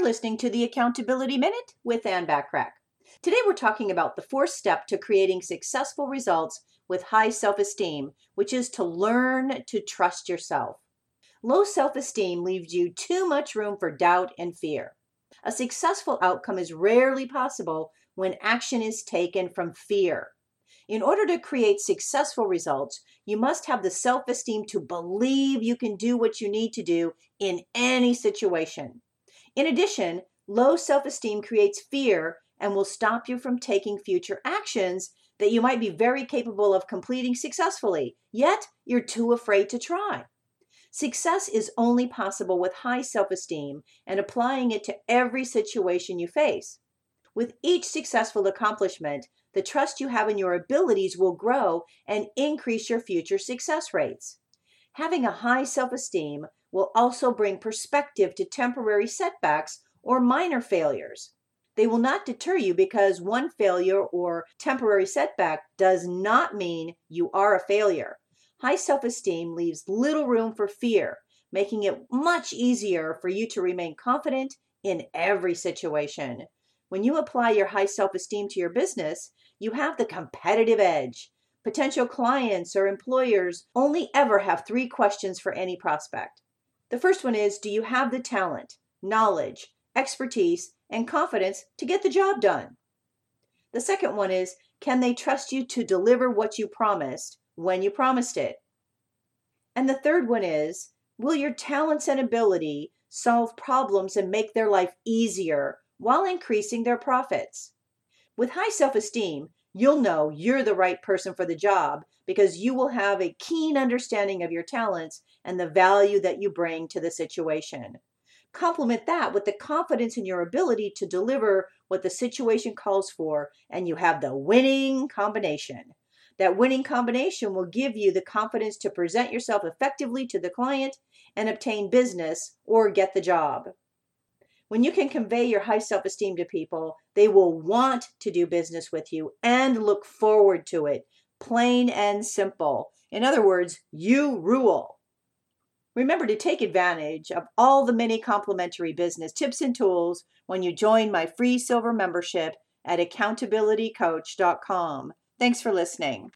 You're listening to the Accountability Minute with Ann Bachrach. Today we're talking about the fourth step to creating successful results with high self esteem, which is to learn to trust yourself. Low self esteem leaves you too much room for doubt and fear. A successful outcome is rarely possible when action is taken from fear. In order to create successful results, you must have the self esteem to believe you can do what you need to do in any situation. In addition, low self esteem creates fear and will stop you from taking future actions that you might be very capable of completing successfully, yet you're too afraid to try. Success is only possible with high self esteem and applying it to every situation you face. With each successful accomplishment, the trust you have in your abilities will grow and increase your future success rates. Having a high self esteem will also bring perspective to temporary setbacks or minor failures. They will not deter you because one failure or temporary setback does not mean you are a failure. High self esteem leaves little room for fear, making it much easier for you to remain confident in every situation. When you apply your high self esteem to your business, you have the competitive edge. Potential clients or employers only ever have three questions for any prospect. The first one is Do you have the talent, knowledge, expertise, and confidence to get the job done? The second one is Can they trust you to deliver what you promised when you promised it? And the third one is Will your talents and ability solve problems and make their life easier while increasing their profits? With high self esteem, you'll know you're the right person for the job because you will have a keen understanding of your talents and the value that you bring to the situation. Complement that with the confidence in your ability to deliver what the situation calls for, and you have the winning combination. That winning combination will give you the confidence to present yourself effectively to the client and obtain business or get the job. When you can convey your high self esteem to people, they will want to do business with you and look forward to it. Plain and simple. In other words, you rule. Remember to take advantage of all the many complimentary business tips and tools when you join my free silver membership at accountabilitycoach.com. Thanks for listening.